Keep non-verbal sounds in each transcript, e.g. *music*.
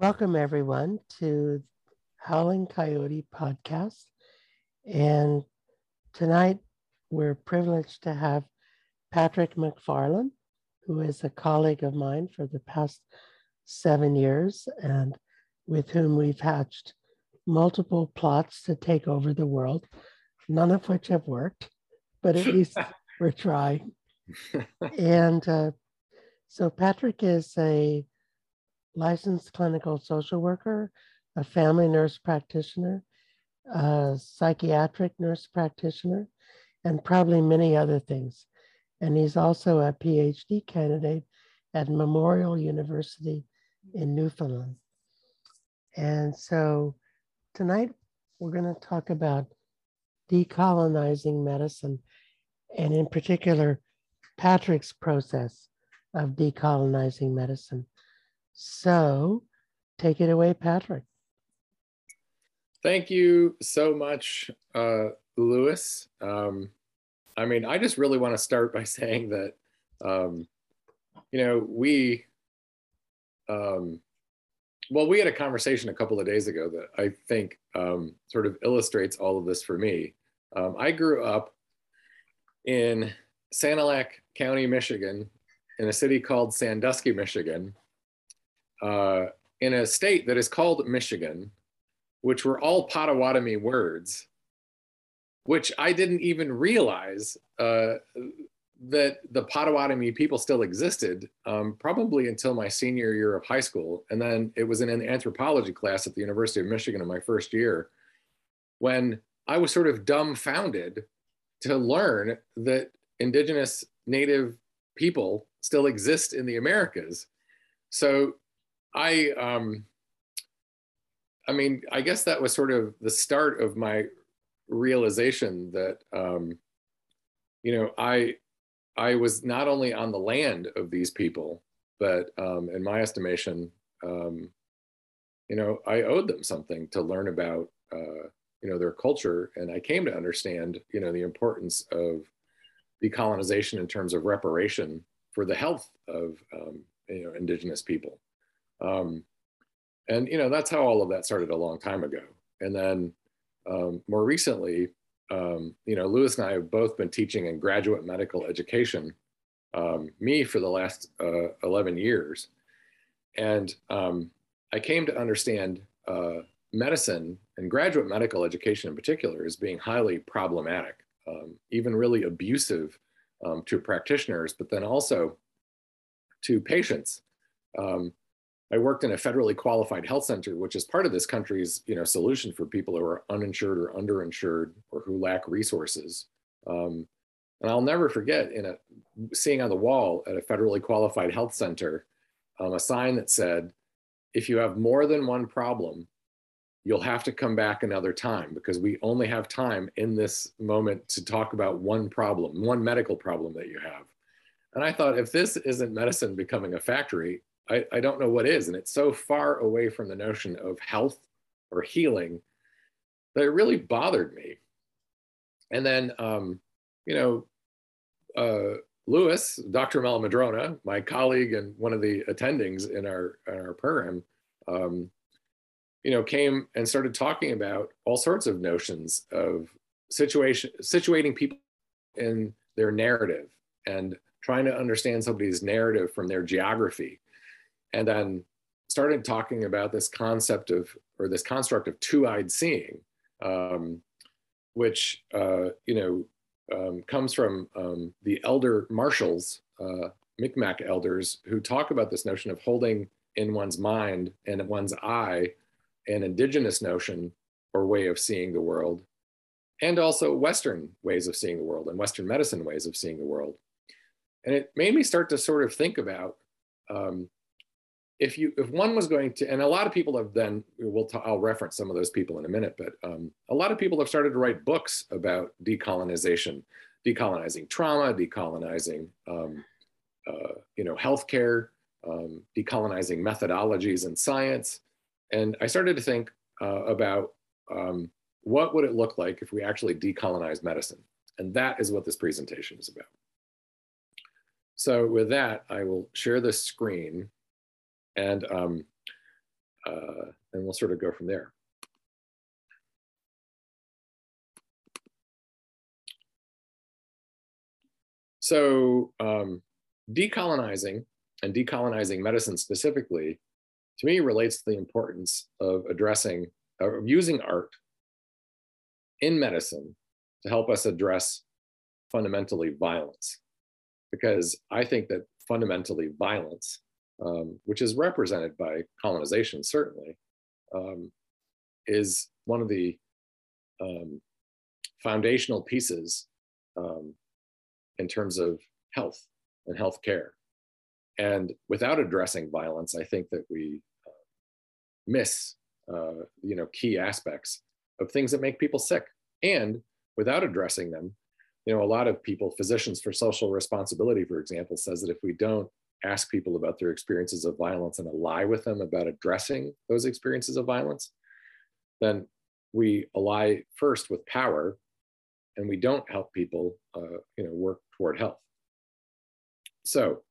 Welcome, everyone, to Howling Coyote podcast. And tonight we're privileged to have Patrick McFarlane, who is a colleague of mine for the past seven years and with whom we've hatched multiple plots to take over the world, none of which have worked, but at least *laughs* we're trying. and uh, so Patrick is a licensed clinical social worker, a family nurse practitioner, a psychiatric nurse practitioner, and probably many other things. And he's also a PhD candidate at Memorial University in Newfoundland. And so tonight we're going to talk about decolonizing medicine, and in particular, Patrick's process of decolonizing medicine. So take it away, Patrick. Thank you so much, uh, Lewis. Um, I mean, I just really want to start by *laughs* saying that, um, you know, we, um, well, we had a conversation a couple of days ago that I think um, sort of illustrates all of this for me. Um, I grew up in Sanilac County, Michigan, in a city called Sandusky, Michigan, uh, in a state that is called Michigan, which were all Potawatomi words, which I didn't even realize uh, that the Potawatomi people still existed, um, probably until my senior year of high school. And then it was in an anthropology class at the University of Michigan in my first year when I was sort of dumbfounded to learn that indigenous native people still exist in the Americas. So I, um, I mean, I guess that was sort of the start of my realization that, um, you know, I, I was not only on the land of these people, but um, in my estimation, um, you know, I owed them something to learn about, uh, you know, their culture. And I came to understand, you know, the importance of decolonization in terms of reparation for the health of, um, you know, indigenous people. Um, and you know that's how all of that started a long time ago. And then um, more recently, um, you know, Lewis and I have both been teaching in graduate medical education. Um, me for the last uh, 11 years, and um, I came to understand uh, medicine and graduate medical education in particular as being highly problematic, um, even really abusive to practitioners, but then also to patients. Um, I worked in a federally qualified health center, which is part of this country's you know solution for people who are uninsured or underinsured or who lack resources. Um, and I'll never forget in a seeing on the wall at a federally qualified health center um, a sign that said, "If you have more than one problem, you'll have to come back another time because we only have time in this moment to talk about one problem, one medical problem that you have." And I thought, if this isn't medicine becoming a factory, I, I don't know what is. And it's so far away from the notion of health or healing that it really bothered me. And then, um, you know, uh, Lewis, Dr. Mehl-Madrona, my colleague and one of the attendings in our, in our program, um, you know, came and started talking about all sorts of notions of situation, situating people in their narrative and trying to understand somebody's narrative from their geography and then started talking about this concept of or this construct of two-eyed seeing um, which uh, you know um, comes from um, the elder marshals uh, Micmac elders who talk about this notion of holding in one's mind and one's eye an indigenous notion or way of seeing the world and also western ways of seeing the world and western medicine ways of seeing the world. And it made me start to sort of think about um, if you if one was going to and a lot of people have then we'll t- i'll reference some of those people in a minute but um, a lot of people have started to write books about decolonization decolonizing trauma decolonizing um, uh, you know healthcare um, decolonizing methodologies in science. And i started to think uh, about um, what would it look like if we actually decolonize medicine? And that is what this presentation is about. So with that i will share the screen and um, uh, and we'll sort of go from there. So um, decolonizing and decolonizing medicine specifically, to me, relates to the importance of addressing, of using art in medicine to help us address fundamentally violence. Because I think that fundamentally violence, um, which is represented by colonization, certainly, um, is one of the um, foundational pieces um, in terms of health and health care. And without addressing violence, I think that we uh, miss, uh, you know, key aspects of things that make people sick. And without addressing them, you know, a lot of people, physicians for social responsibility, for example, says that if we don't ask people about their experiences of violence and ally with them about addressing those experiences of violence, then we ally first with power and we don't help people, uh, you know, work toward health. So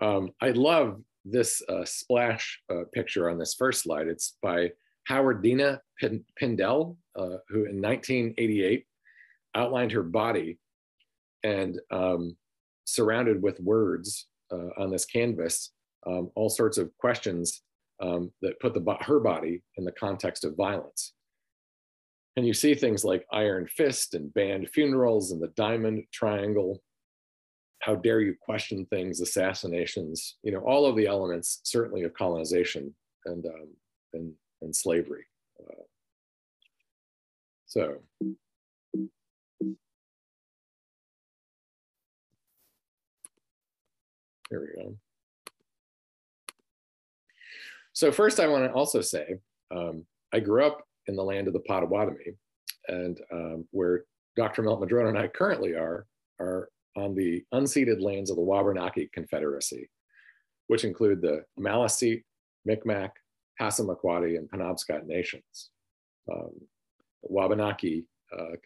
um, I love this uh, splash uh, picture on this first slide. It's by Howardena Pindell, uh, who in 1988 outlined her body and um, surrounded with words uh, on this canvas, um, all sorts of questions um, that put the, her body in the context of violence. And you see things like iron fist and banned funerals and the diamond triangle. How dare you question things, assassinations, you know, all of the elements certainly of colonization and, um, and, and slavery. Uh, so Here we go. So first I want to also say, um, I grew up in the land of the Potawatomi and um, where Dr. Mehl-Madrona and I currently are, are on the unceded lands of the Wabanaki Confederacy, which include the Maliseet, Micmac, Passamaquoddy, and Penobscot nations. Um, Wabanaki uh,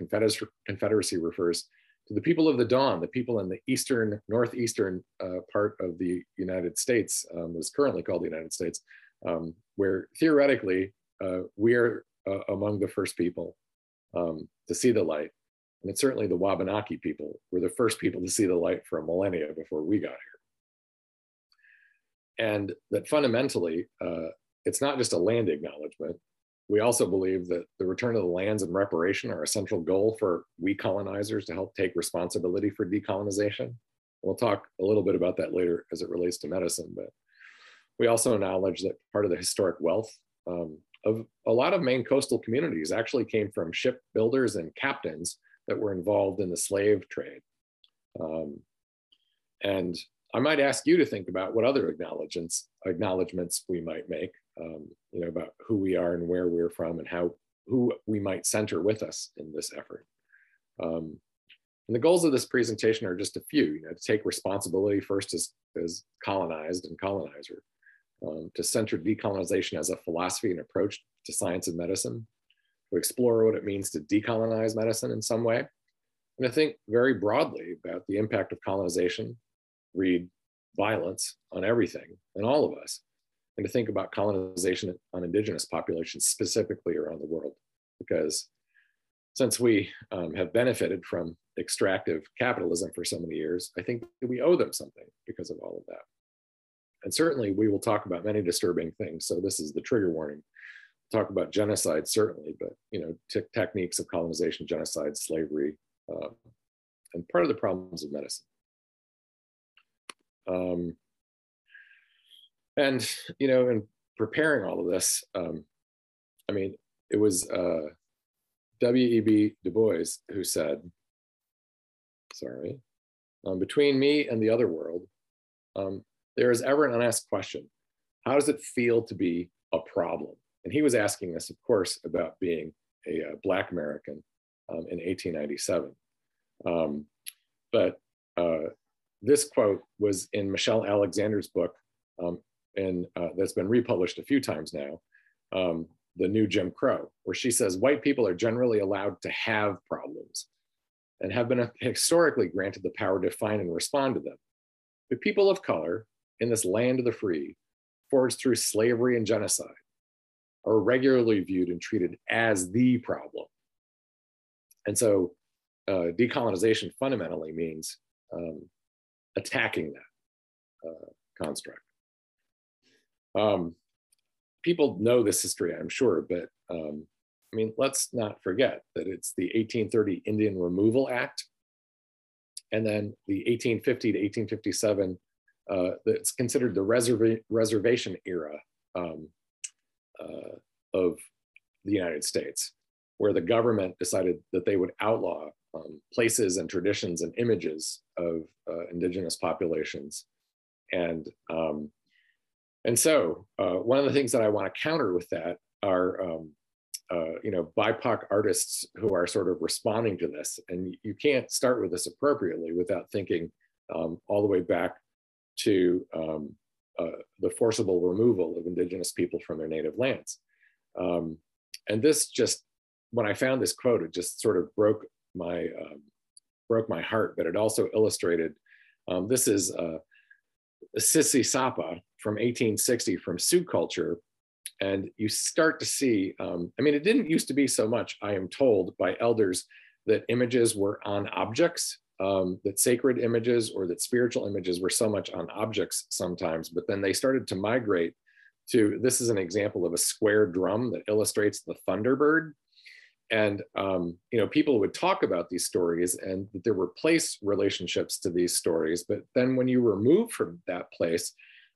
Confederacy refers to the people of the dawn, the people in the eastern, northeastern uh, part of the United States, um, was currently called the United States, um, where theoretically uh, we are uh, among the first people um, to see the light. And it's certainly the Wabanaki people were the first people to see the light for a millennia before we got here. And that fundamentally, uh, it's not just a land acknowledgement, we also believe that the return of the lands and reparation are a central goal for we colonizers to help take responsibility for decolonization. We'll talk a little bit about that later as it relates to medicine, but we also acknowledge that part of the historic wealth um, of a lot of Maine coastal communities actually came from shipbuilders and captains that were involved in the slave trade. Um, and I might ask you to think about what other acknowledgements, acknowledgements we might make um, you know, about who we are and where we're from and how who we might center with us in this effort. Um, and the goals of this presentation are just a few, you know, to take responsibility first as, as colonized and colonizer, um, to center decolonization as a philosophy and approach to science and medicine, to explore what it means to decolonize medicine in some way, and to think very broadly about the impact of colonization, read violence on everything and all of us, and to think about colonization on indigenous populations specifically around the world. Because since we um, have benefited from extractive capitalism for so many years, I think we owe them something because of all of that. And certainly we will talk about many disturbing things. So this is the trigger warning. talk about genocide, certainly, but you know, techniques of colonization, genocide, slavery, uh, and part of the problems of medicine. Um, and, you know, in preparing all of this, um, I mean, it was uh, W.E.B. Du Bois who said, sorry, um, between me and the other world, um, there is ever an unasked question how does it feel to be a problem? And he was asking us, of course, about being a, a Black American um, in 1897. Um, but uh, this quote was in Michelle Alexander's book, um, and uh, that's been republished a few times now, um, the new Jim Crow, where she says white people are generally allowed to have problems and have been historically granted the power to find and respond to them. But people of color in this land of the free, forged through slavery and genocide, are regularly viewed and treated as the problem. And so uh, decolonization fundamentally means um, attacking that uh, construct. Um, people know this history, I'm sure, but um, I mean, let's not forget that it's the 1830 Indian Removal Act, and then the 1850 to 1857 uh, that's considered the reserva- reservation era um, uh, of the United States, where the government decided that they would outlaw um, places and traditions and images of uh, indigenous populations. And, um, and so uh, one of the things that I want to counter with that are, um, uh, you know, BIPOC artists who are sort of responding to this. And you can't start with this appropriately without thinking um, all the way back to um, uh, the forcible removal of indigenous people from their native lands. Um, and this just, when I found this quote, it just sort of broke my um, broke my heart, but it also illustrated. Um, this is uh, Sissy Sapa from 1860 from Sioux culture, and you start to see. Um, I mean, it didn't used to be so much. I am told by elders that images were on objects, um, that sacred images or that spiritual images were so much on objects sometimes, but then they started to migrate to. This is an example of a square drum that illustrates the thunderbird and um, you know people would talk about these stories and there were place relationships to these stories but then when you remove from that place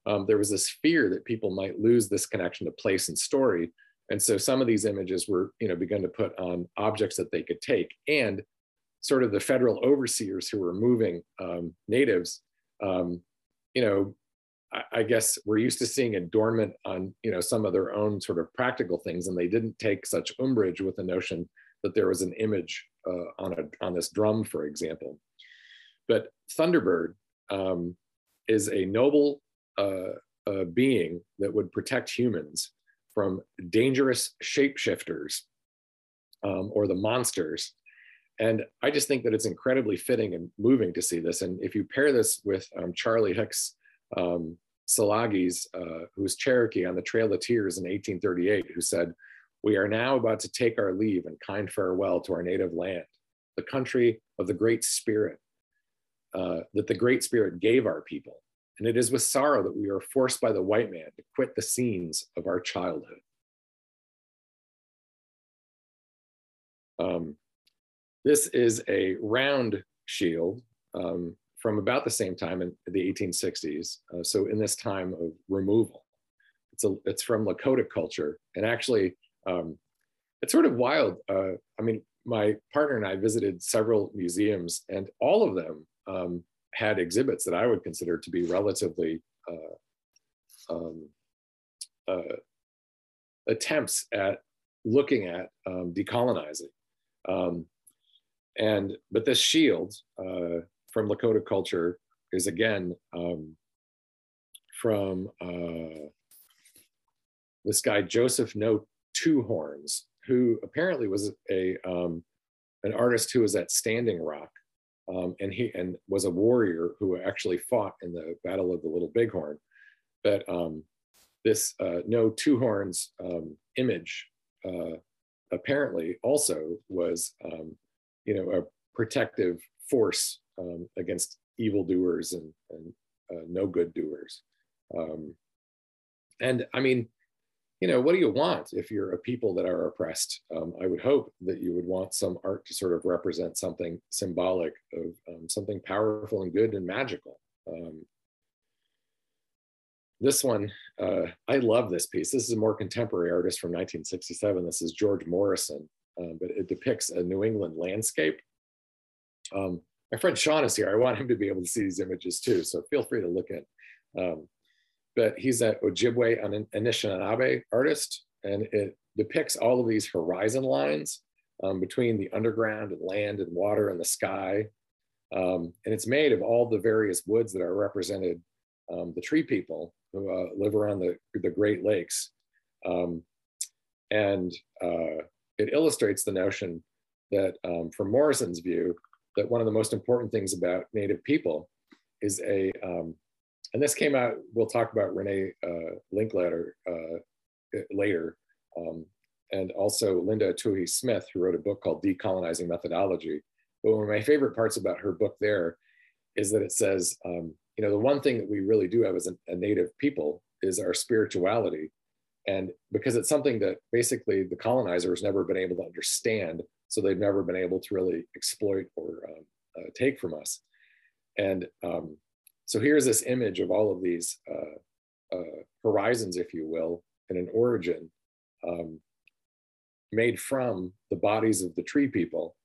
um, there was this fear that people might lose this connection to place and story. And so some of these images were you know begun to put on objects that they could take. And sort of the federal overseers who were moving um, natives um, you know I guess we're used to seeing adornment on you know some of their own sort of practical things, and they didn't take such umbrage with the notion that there was an image uh, on a on this drum, for example. But Thunderbird um, is a noble uh, uh, being that would protect humans from dangerous shapeshifters um, or the monsters. And I just think that it's incredibly fitting and moving to see this. And if you pair this with um, Charlie Hicks' um, Tsalagis, uh, who was Cherokee on the Trail of Tears in 1838, who said, We are now about to take our leave and kind farewell to our native land, the country of the Great Spirit, uh, that the Great Spirit gave our people. And it is with sorrow that we are forced by the white man to quit the scenes of our childhood. Um, this is a round shield um, from about the same time in the 1860s. Uh, so in this time of removal, it's a it's from Lakota culture, and actually, um, it's sort of wild. Uh, I mean, my partner and I visited several museums, and all of them um, had exhibits that I would consider to be relatively uh, um, uh, attempts at looking at um, decolonizing. Um, and but this shield uh, from Lakota culture is again um, from uh, this guy Joseph No Two Horns, who apparently was a um, an artist who was at Standing Rock, um, and he and was a warrior who actually fought in the Battle of the Little Bighorn. But um, this uh, No Two Horns um, image uh, apparently also was, um, you know, a protective force um, against evildoers and, and uh, no good doers. Um, and I mean, you know, what do you want if you're a people that are oppressed? Um, I would hope that you would want some art to sort of represent something symbolic of um, something powerful and good and magical. Um, this one, uh, I love this piece. This is a more contemporary artist from 1967. This is George Morrison, uh, but it depicts a New England landscape. Um, my friend Sean is here. I want him to be able to see these images too. So feel free to look at. But he's an Ojibwe, an Anishinaabe artist, and it depicts all of these horizon lines um, between the underground and land and water and the sky. Um, and it's made of all the various woods that are represented, um, the tree people who uh, live around the, the Great Lakes. Um, and uh, it illustrates the notion that um, from Morrison's view, that one of the most important things about Native people is a, um, and this came out, we'll talk about Renee uh, Linklater uh, later, um, and also Linda Tuhi Smith, who wrote a book called Decolonizing Methodology. But one of my favorite parts about her book there is that it says, um, you know, the one thing that we really do have as a, a native people is our spirituality. And because it's something that basically the colonizers never been able to understand, so they've never been able to really exploit or um, uh, take from us. And um, so here's this image of all of these uh, uh, horizons, if you will, and an origin um, made from the bodies of the tree people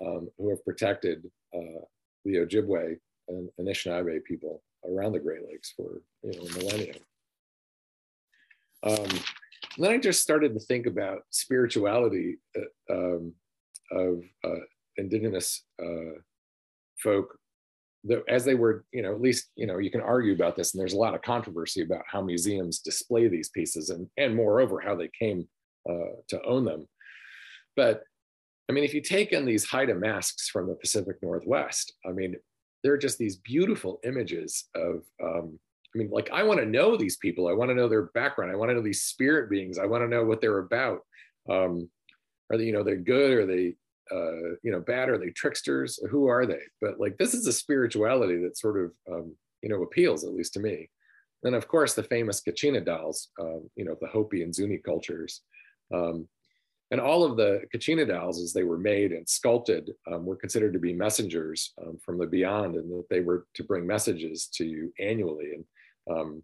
um, who have protected uh, the Ojibwe and Anishinaabe people around the Great Lakes for you know millennia. Um, then I just started to think about spirituality uh, um, of uh, indigenous uh, folk the, as they were, you know, at least, you know, you can argue about this, and there's a lot of controversy about how museums display these pieces, and and moreover how they came uh, to own them. But I mean, if you take in these Haida masks from the Pacific Northwest, I mean, they're just these beautiful images of. Um, I mean, like I want to know these people. I want to know their background. I want to know these spirit beings. I want to know what they're about. Um, are they, you know, they're good? Are they uh, you know, bad? Are they tricksters? Who are they? But like, this is a spirituality that sort of, um, you know, appeals, at least to me. And of course, the famous Kachina dolls, um, you know, the Hopi and Zuni cultures. Um, and all of the Kachina dolls, as they were made and sculpted, um, were considered to be messengers um, from the beyond and that they were to bring messages to you annually. And um,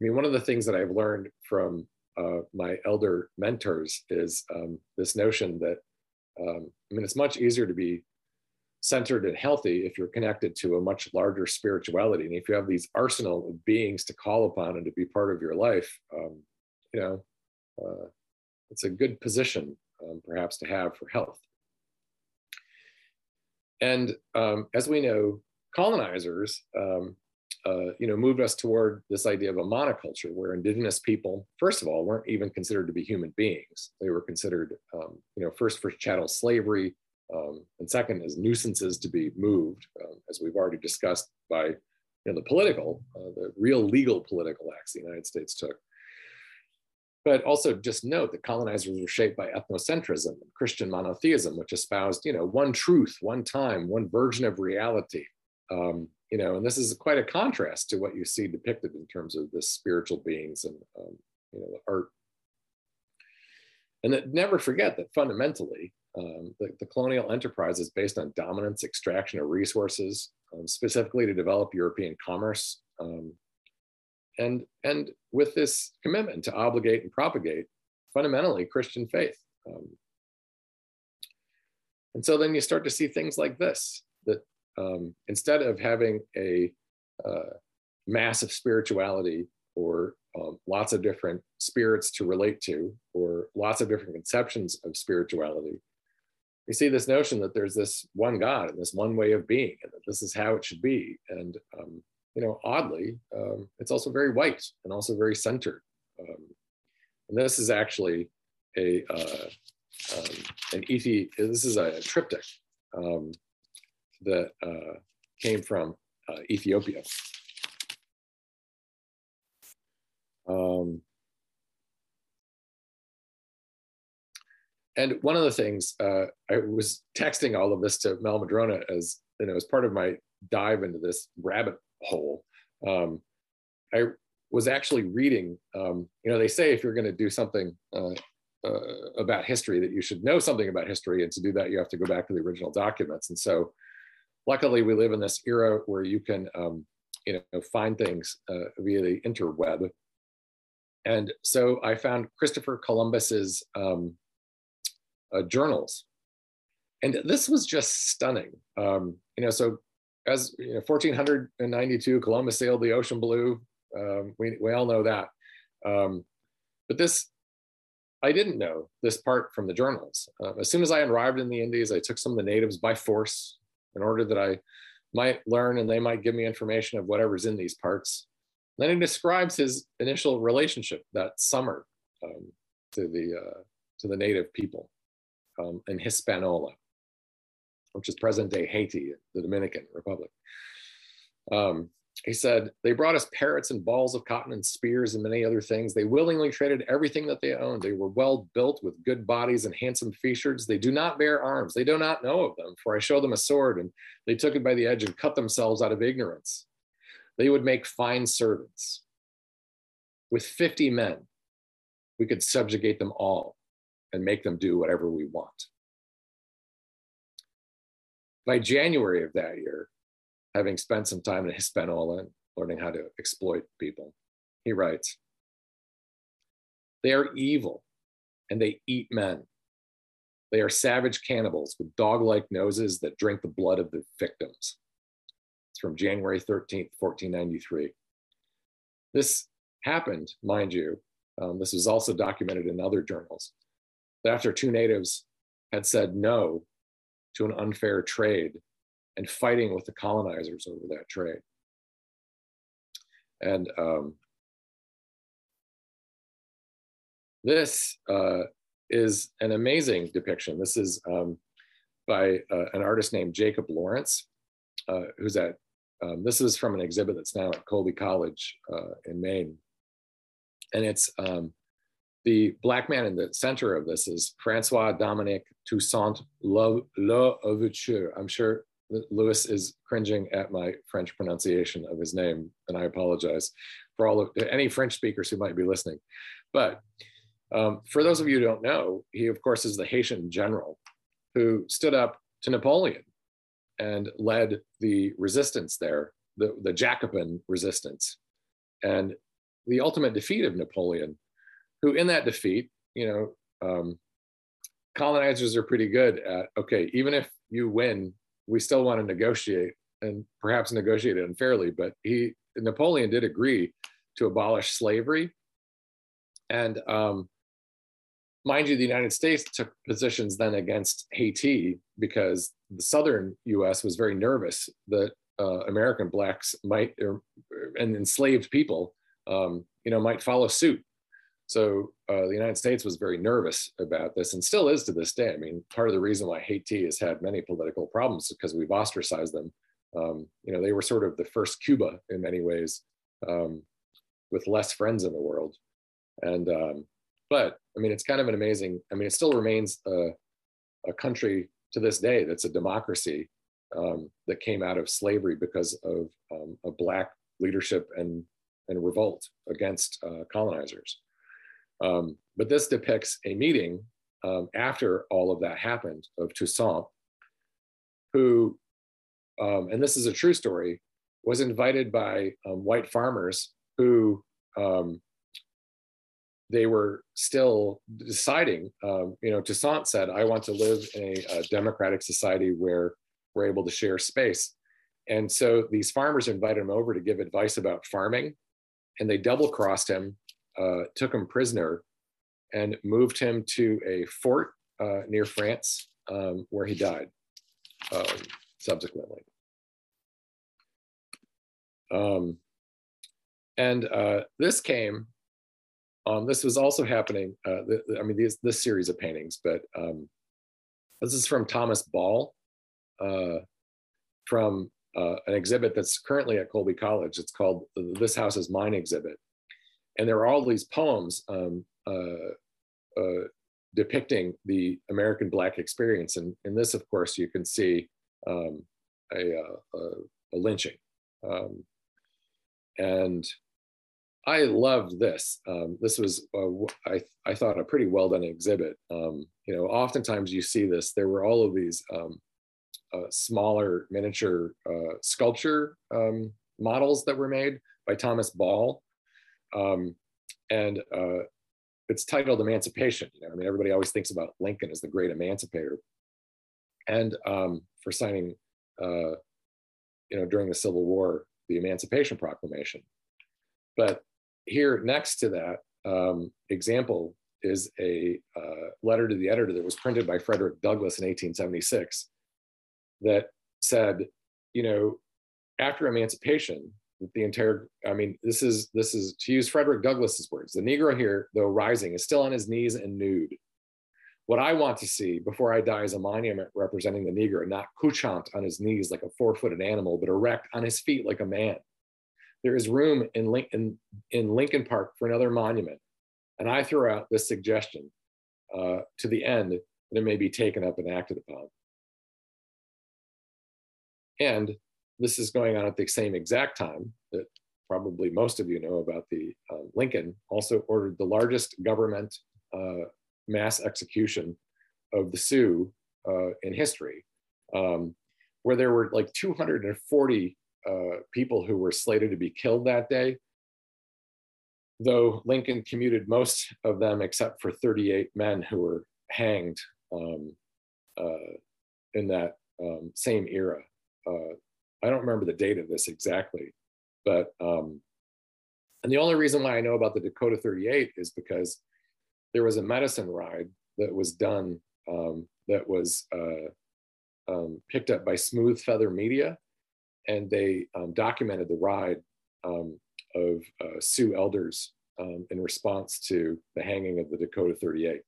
I mean, one of the things that I've learned from uh, my elder mentors is this notion that um, I mean, it's much easier to be centered and healthy if you're connected to a much larger spirituality. And if you have these arsenal of beings to call upon and to be part of your life, um, you know, uh, it's a good position um, perhaps to have for health. And um, as we know, colonizers, um, uh, you know, moved us toward this idea of a monoculture where indigenous people, first of all, weren't even considered to be human beings. They were considered, um, you know, first for chattel slavery, um, and second as nuisances to be moved, um, as we've already discussed by, you know, the political, uh, the real legal political acts the United States took. But also just note that colonizers were shaped by ethnocentrism, and Christian monotheism, which espoused, you know, one truth, one time, one version of reality. Um, you know, and this is quite a contrast to what you see depicted in terms of the spiritual beings and um, you know the art. And that, never forget that fundamentally, um, the, the, colonial enterprise is based on dominance, extraction of resources, um, specifically to develop European commerce, um, and and with this commitment to obligate and propagate fundamentally Christian faith. Um, and so then you start to see things like this um, instead of having a uh, massive spirituality or um, lots of different spirits to relate to or lots of different conceptions of spirituality we see this notion that there's this one god and this one way of being and that this is how it should be. And um, you know oddly um, it's also very white and also very centered. Um, and this is actually a uh, um, an ethi this is a triptych. Um, that uh, came from uh, Ethiopia. Um, and one of the things uh, I was texting all of this to Mehl-Madrona as you know as part of my dive into this rabbit hole. Um, I was actually reading. Um, you know, they say if you're going to do something uh, uh, about history, that you should know something about history, and to do that, you have to go back to the original documents. And so, luckily we live in this era where you can um, you know find things uh, via the interweb. And so i found christopher columbus's um, uh, journals. And this was just stunning. Um, you know so as you know 1492 columbus sailed the ocean blue. Um, we, we all know that. Um, but this I didn't know this part from the journals. Uh, as soon as I arrived in the Indies, I took some of the natives by force in order that I might learn and they might give me information of whatever's in these parts. Then he describes his initial relationship that summer um, to the uh, to the native people um, in Hispaniola, which is present day Haiti, the Dominican Republic. Um, he said, They brought us parrots and balls of cotton and spears and many other things. They willingly traded everything that they owned. They were well built with good bodies and handsome features. They do not bear arms. They do not know of them, for I showed them a sword, and they took it by the edge and cut themselves out of ignorance. They would make fine servants. With 50 men, we could subjugate them all and make them do whatever we want. By January of that year, having spent some time in Hispaniola, learning how to exploit people, he writes, They are evil and they eat men. They are savage cannibals with dog like noses that drink the blood of their victims. It's from January 13th, 1493. This happened, mind you, um, this was also documented in other journals, that after two natives had said no to an unfair trade and fighting with the colonizers over that trade. And um, this uh, is an amazing depiction. This is um, by uh, an artist named Jacob Lawrence, uh, who's at, um, this is from an exhibit that's now at Colby College uh, in Maine. And it's um, the black man in the center of this is Francois Dominique Toussaint Louverture. I'm sure Lewis is cringing at my French pronunciation of his name, and I apologize for all of any French speakers who might be listening. But um, for those of you who don't know, he of course is the Haitian general who stood up to Napoleon and led the resistance there, the, the Jacobin resistance, and the ultimate defeat of Napoleon, who in that defeat, you know, um, colonizers are pretty good at okay, even if you win we still want to negotiate and perhaps negotiate it unfairly. But he Napoleon did agree to abolish slavery, and um, mind you, the United States took positions then against Haiti because the southern U.S. was very nervous that uh, American blacks might er, and enslaved people, um, you know, might follow suit. So uh, the United States was very nervous about this and still is to this day. I mean, part of the reason why Haiti has had many political problems is because we've ostracized them. Um, you know, they were sort of the first Cuba in many ways, um, with less friends in the world. And, um, but I mean, it's kind of an amazing, I mean, it still remains a, a country to this day that's a democracy um, that came out of slavery because of um, a Black leadership and, and revolt against uh, colonizers. Um, but this depicts a meeting um, after all of that happened of Toussaint, who, um, and this is a true story, was invited by um, white farmers who um, they were still deciding. Um, you know, Toussaint said, "I want to live in a, a democratic society where we're able to share space." And so these farmers invited him over to give advice about farming, and they double crossed him uh, took him prisoner and moved him to a fort uh, near France um, where he died um, subsequently. Um, and uh, this came, um, this was also happening, uh, the, I mean, these, this series of paintings, but um, this is from Thomas Ball uh, from uh, an exhibit that's currently at Colby College. It's called This House is Mine exhibit and there are all these poems um, uh, uh, depicting the American Black experience. And in this, of course, you can see um, a, uh, a, a, lynching. Um, and I loved this. Um, this was, uh, I, I thought, a pretty well done exhibit. Um, you know, oftentimes you see this, there were all of these um, uh, smaller miniature uh, sculpture models that were made by Thomas Ball um, and uh, it's titled Emancipation. You know, I mean, everybody always thinks about Lincoln as the great emancipator, and um, for signing, uh, you know, during the Civil War, the Emancipation Proclamation. But here, next to that um, example, is a uh, letter to the editor that was printed by Frederick Douglass in 1876 that said, you know, after emancipation, the entire i mean this is this is to use frederick douglass's words the negro here though rising is still on his knees and nude what i want to see before i die is a monument representing the negro not couchant on his knees like a four-footed animal but erect on his feet like a man there is room in, Lincoln, in Lincoln Park for another monument. And I throw out this suggestion uh, to the end that it may be taken up and acted upon. And this is going on at the same exact time that probably most of you know about the uh, Lincoln also ordered the largest government uh, mass execution of the Sioux uh, in history, um, where there were like 240 uh, people who were slated to be killed that day. Though Lincoln commuted most of them except for 38 men who were hanged um, uh, in that um, same era. Uh, I don't remember the date of this exactly, but um, and the only reason why I know about the Dakota 38 is because there was a medicine ride that was done um, that was uh, um, picked up by Smooth Feather Media, and they um, documented the ride um, of uh, Sioux elders um, in response to the hanging of the Dakota 38.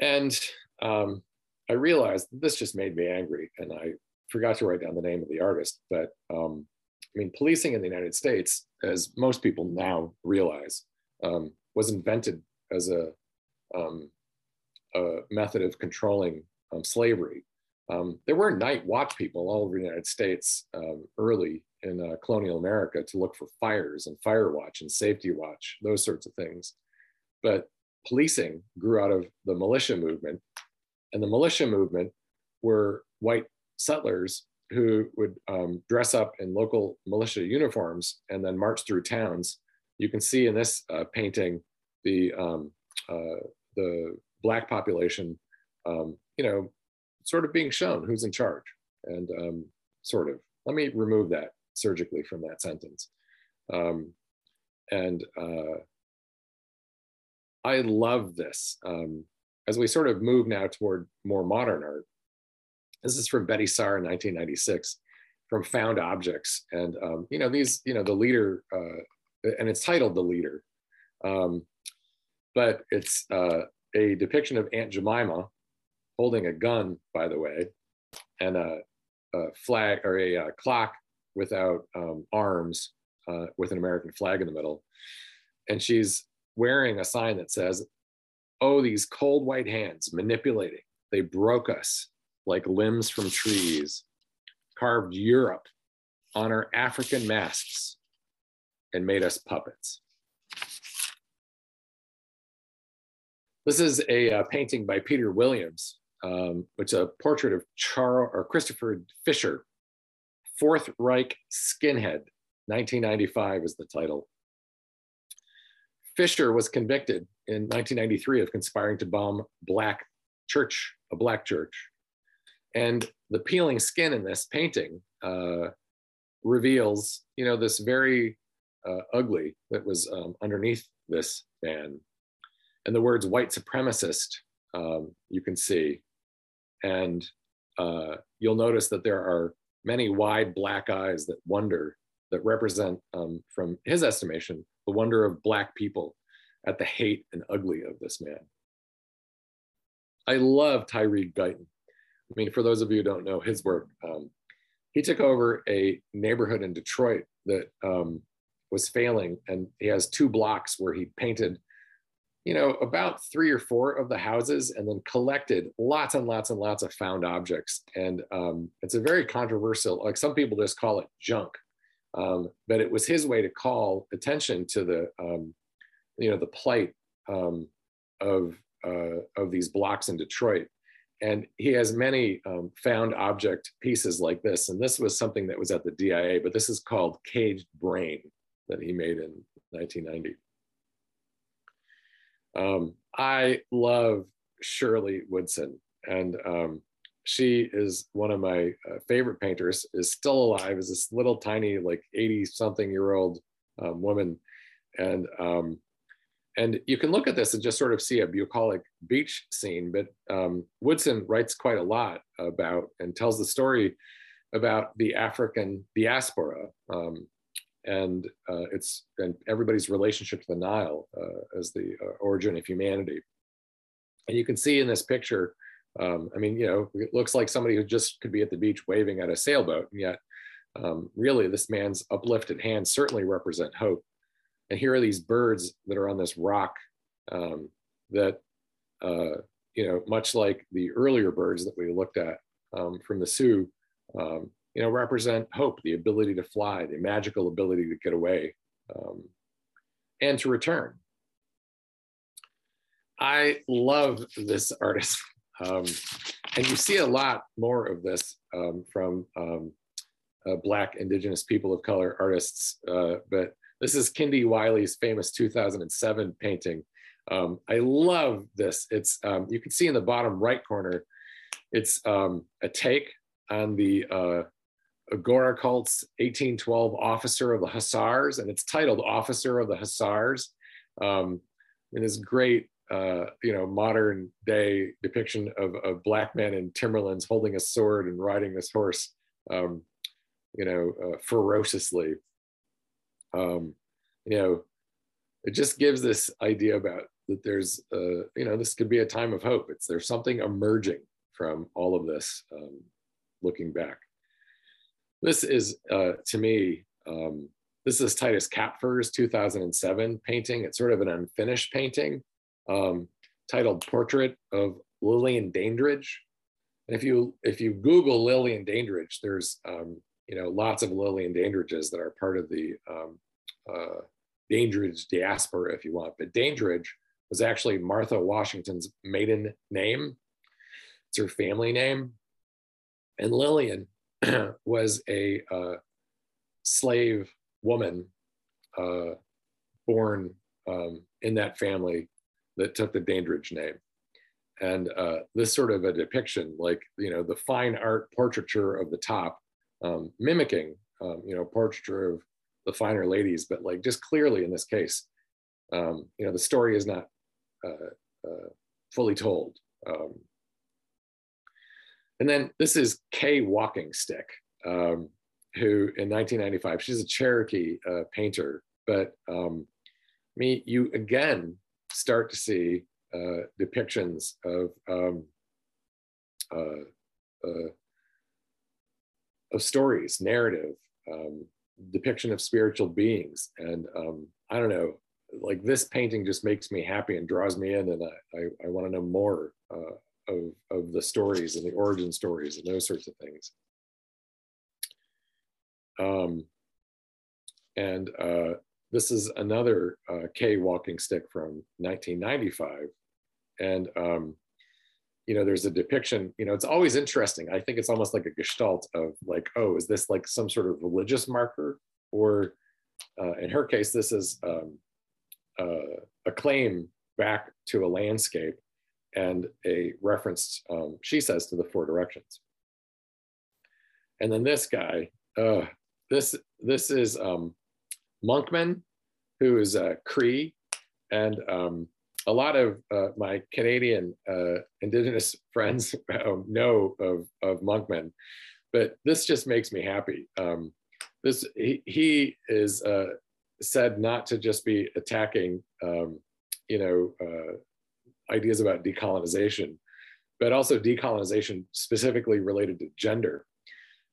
And um, I realized this just made me angry, and I forgot to write down the name of the artist. But um, I mean, policing in the United States, as most people now realize, um, was invented as a, um, a, method of controlling um, slavery. Um, there were night watch people all over the United States um, early in uh, colonial America to look for fires and fire watch and safety watch, those sorts of things. But policing grew out of the militia movement and the militia movement were white settlers who would um, dress up in local militia uniforms and then march through towns. You can see in this uh, painting the um, uh, the black population, um, you know, sort of being shown who's in charge, and um, sort of. Let me remove that surgically from that sentence. Um, and uh, I love this. Um, as we sort of move now toward more modern art, this is from Betty Saar in 1996, from Found Objects. And, um, you know, these, you know, the leader, uh, and it's titled The Leader, um, but it's uh, a depiction of Aunt Jemima holding a gun, by the way, and a, a flag or a, a uh, clock without um, arms uh, with an American flag in the middle. And she's wearing a sign that says, Oh, these cold white hands manipulating. They broke us like limbs from trees, carved Europe on our African masks, and made us puppets. This is a uh, painting by Peter Williams, um, which is a portrait of Charles or Christopher Fisher, Fourth Reich Skinhead, 1995 is the title. Fisher was convicted in 1993 of conspiring to bomb black church, a black church. And the peeling skin in this painting uh, reveals, you know, this very uh, ugly that was um, underneath this man. And the words white supremacist, um, you can see. And uh, you'll notice that there are many wide black eyes that wonder, that represent, um, from his estimation, the wonder of Black people at the hate and ugly of this man. I love Tyree Guyton. I mean, for those of you who don't know his work, um, he took over a neighborhood in Detroit that um, was failing, and he has two blocks where he painted, you know, about three or four of the houses, and then collected lots and lots and lots of found objects. And um, it's a very controversial. Like some people just call it junk, um, but it was his way to call attention to the, um, you know, the plight um, of uh, of these blocks in Detroit. And he has many um, found object pieces like this. And this was something that was at the DIA, but this is called Caged Brain that he made in 1990. Um, I love Shirley Woodson, and um, she is one of my uh, favorite painters is still alive is this little tiny like 80 something year old um, woman and um, and you can look at this and just sort of see a bucolic beach scene but um, woodson writes quite a lot about and tells the story about the african diaspora um, and uh, it's and everybody's relationship to the nile uh, as the uh, origin of humanity and you can see in this picture um, I mean, you know, it looks like somebody who just could be at the beach waving at a sailboat, and yet um, really this man's uplifted hands certainly represent hope. And here are these birds that are on this rock um, that, uh, you know, much like the earlier birds that we looked at um, from the Sioux, um, you know, represent hope, the ability to fly, the magical ability to get away um, and to return. I love this *laughs* artist. Um, and you see a lot more of this um, from uh, Black, Indigenous, people of color artists. Uh, but this is Kehinde Wiley's famous 2007 painting. Um, I love this. It's, um, you can see in the bottom right corner, it's um, a take on the uh, Géricault's 1812 officer of the Hussars, and it's titled Officer of the Hussars. Um, and this great, uh, you know, modern day depiction of a black man in Timberlands holding a sword and riding this horse, um, you know, uh, ferociously. Um, you know, it just gives this idea about that there's, uh, you know, this could be a time of hope. It's there's something emerging from all of this, um, looking back. This is, uh, to me, um, this is Titus Kaphar's 2007 painting. It's sort of an unfinished painting um, titled Portrait of Lillian Dandridge. And if you if you Google Lillian Dandridge, there's um, you know lots of Lillian Dandridges that are part of the um, uh, Dandridge diaspora, if you want. But Dandridge was actually Martha Washington's maiden name. It's her family name. And Lillian *clears throat* was a uh, slave woman uh, born um, in that family that took the Dandridge name. And uh, this sort of a depiction, like, you know, the fine art portraiture of the top, um, mimicking, um, you know, portraiture of the finer ladies, but like just clearly in this case, um, you know, the story is not uh, uh, fully told. Um, and then this is Kay Walking Stick, um, who in 1995, she's a Cherokee uh, painter, but um, me, you again start to see uh, depictions of um, uh, uh, of stories, narrative, um, depiction of spiritual beings, and um, I don't know, like this painting just makes me happy and draws me in, and I I, I want to know more uh, of, of the stories and the origin stories and those sorts of things. Um, and uh, this is another uh, Kay Walking Stick from 1995. And, um, you know, there's a depiction, you know, it's always interesting. I think it's almost like a gestalt of like, oh, is this like some sort of religious marker? Or uh, in her case, this is um, uh, a claim back to a landscape and a reference, um, she says, to the four directions. And then this guy, uh, this this is um, Monkman, who is a Cree, and um, a lot of uh, my Canadian uh, Indigenous *laughs* friends know of, of Monkman, but this just makes me happy. Um, this he, he is uh, said not to just be attacking, um, you know, uh, ideas about decolonization, but also decolonization specifically related to gender.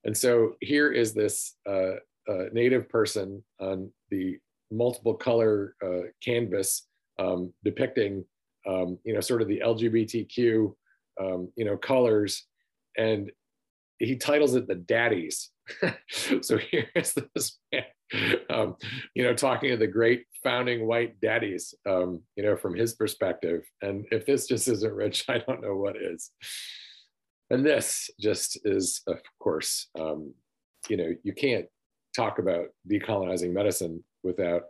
And so here is this uh, uh, native person on the multiple color canvas um, depicting, um, you know, sort of the LGBTQ, um, you know, colors. And he titles it the daddies. *laughs* so here's this man, um, you know, talking to the great founding white daddies, um, you know, from his perspective. And if this just isn't rich, *laughs* I don't know what is. And this just is, of course, um, you know, you can't talk about decolonizing medicine without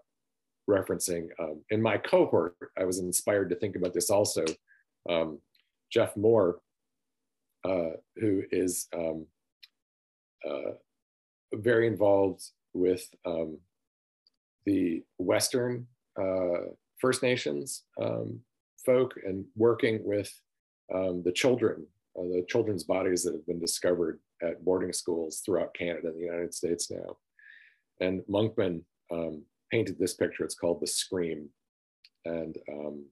referencing. Um, in my cohort, I was inspired to think about this also. Um, Jeff Moore, uh, who is um, uh, very involved with um, the Western uh, First Nations um, folk and working with um, the children, uh, the children's bodies that have been discovered at boarding schools throughout Canada and the United States now. And Monkman um, painted this picture. It's called The Scream. And um,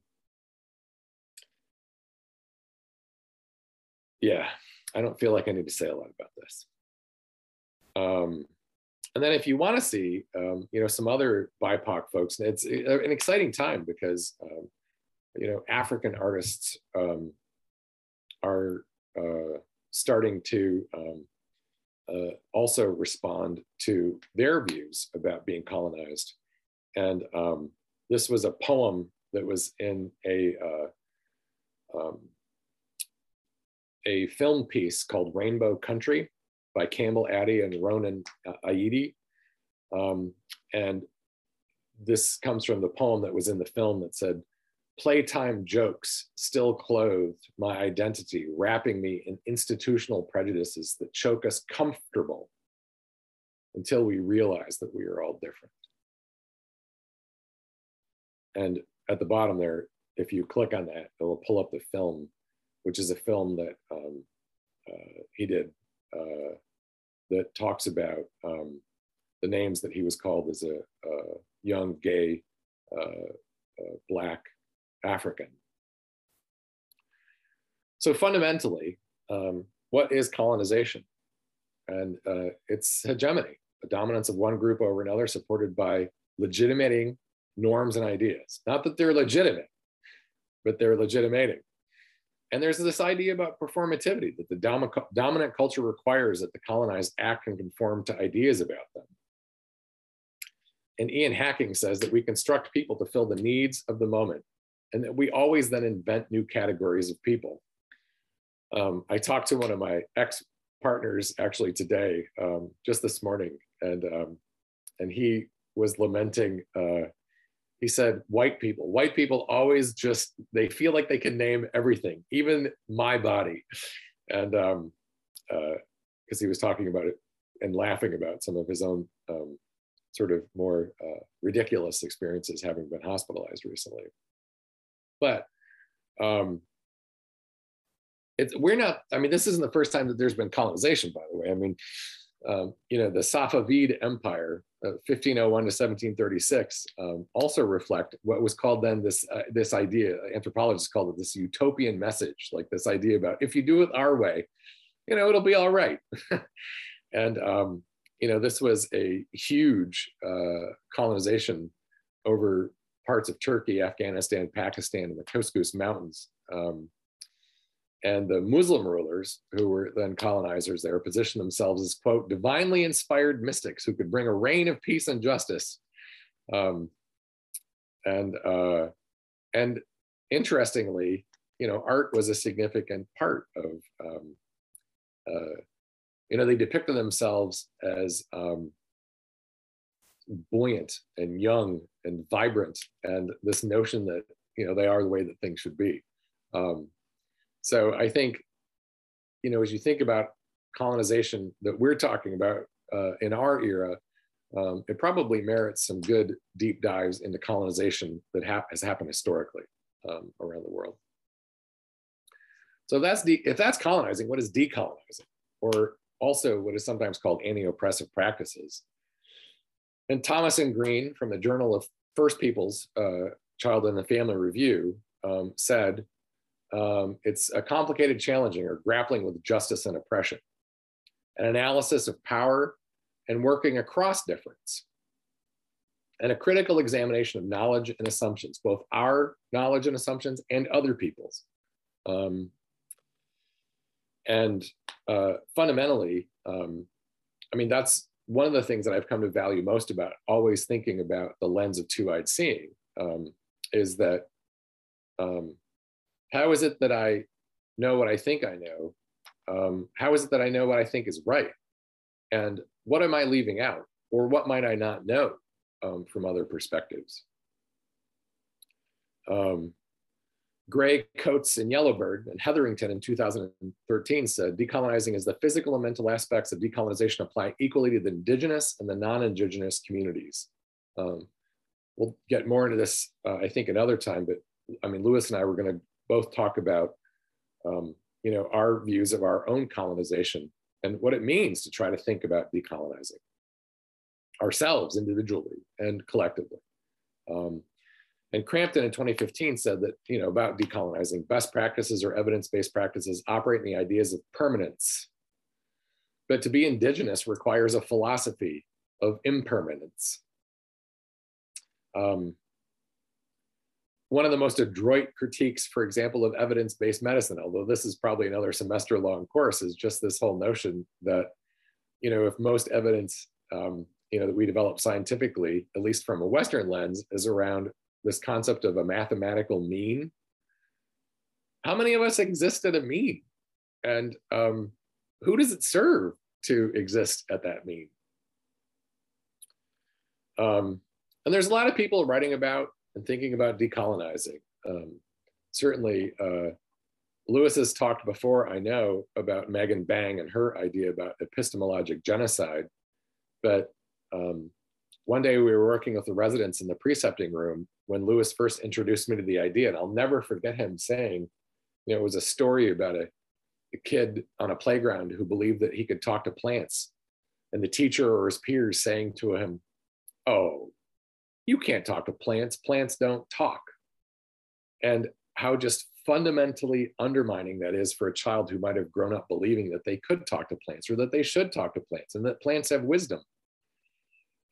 yeah, I don't feel like I need to say a lot about this. Um, and then if you want to see, um, you know, some other BIPOC folks, it's an exciting time because, um, you know, African artists um, are uh, starting to um, uh, also respond to their views about being colonized. And um, this was a poem that was in a uh, um, a film piece called Rainbow Country by Campbell Addy and Ronan uh, Aidi. Um, and this comes from the poem that was in the film that said, Playtime jokes still clothed my identity, wrapping me in institutional prejudices that choke us comfortable until we realize that we are all different. And at the bottom there, if you click on that, it will pull up the film, which is a film that um, uh, he did uh, that talks about um, the names that he was called as a, a young gay uh, black African. So fundamentally, um, what is colonization? And uh, it's hegemony, a dominance of one group over another, supported by legitimating norms and ideas. Not that they're legitimate, but they're legitimating. And there's this idea about performativity that the dom dominant culture requires that the colonized act and conform to ideas about them. And Ian Hacking says that we construct people to fill the needs of the moment and that we always then invent new categories of people. Um, I talked to one of my ex partners actually today, um, just this morning, and um, and he was lamenting. Uh, he said, "White people, white people always just they feel like they can name everything, even my body," and because um, uh, he was talking about it and laughing about some of his own um, sort of more uh, ridiculous experiences having been hospitalized recently. But um, it's we're not. I mean, this isn't the first time that there's been colonization. By the way, I mean, um, you know, the Safavid Empire, uh, 1501 to 1736, um, also reflect what was called then this uh, this idea. Anthropologists called it this utopian message, like this idea about if you do it our way, you know, it'll be all right. *laughs* and um, you know, this was a huge uh, colonization over parts of Turkey, Afghanistan, Pakistan, and the Caucasus Mountains. Um, and the Muslim rulers, who were then colonizers there, positioned themselves as, quote, divinely inspired mystics who could bring a reign of peace and justice. Um, and, uh, and interestingly, you know, art was a significant part of, um, uh, you know, they depicted themselves as um, buoyant and young and vibrant and this notion that you know they are the way that things should be um, so i think you know as you think about colonization that we're talking about uh, in our era um, it probably merits some good deep dives into colonization that ha has happened historically um, around the world. So if that's if that's colonizing what is decolonizing? Or also what is sometimes called anti-oppressive practices. And Thomas and Green from the Journal of First Peoples uh, Child and the Family Review um, said, um, it's a complicated, challenging, or grappling with justice and oppression, an analysis of power and working across difference, and a critical examination of knowledge and assumptions, both our knowledge and assumptions and other people's. Um, and uh, fundamentally, um, I mean, that's one of the things that I've come to value most about always thinking about the lens of two-eyed seeing um, is that um, how is it that I know what I think I know? Um, how is it that I know what I think is right? And what am I leaving out? Or what might I not know um, from other perspectives? Um, Gray, Coates, and Yellowbird and Hetherington in 2013 said decolonizing is the physical and mental aspects of decolonization apply equally to the indigenous and the non-indigenous communities. Um, we'll get more into this, uh, I think, another time, but I mean, Lewis and I were going to both talk about, um, you know, our views of our own colonization and what it means to try to think about decolonizing ourselves individually and collectively. Um, and Crampton in 2015 said that, you know, about decolonizing, best practices or evidence-based practices operate in the ideas of permanence. But to be indigenous requires a philosophy of impermanence. Um, one of the most adroit critiques, for example, of evidence-based medicine, although this is probably another semester-long course, is just this whole notion that, you know, if most evidence, um, you know, that we develop scientifically, at least from a Western lens, is around this concept of a mathematical mean, how many of us exist at a mean? And um, who does it serve to exist at that mean? Um, and there's a lot of people writing about and thinking about decolonizing. Um, certainly, uh, Lewis has talked before, I know, about Megan Bang and her idea about epistemologic genocide. But um, one day we were working with the residents in the precepting room when Lewis first introduced me to the idea. And I'll never forget him saying, you know, it was a story about a, a kid on a playground who believed that he could talk to plants. And the teacher or his peers saying to him, Oh, you can't talk to plants. Plants don't talk. And how just fundamentally undermining that is for a child who might have grown up believing that they could talk to plants or that they should talk to plants and that plants have wisdom.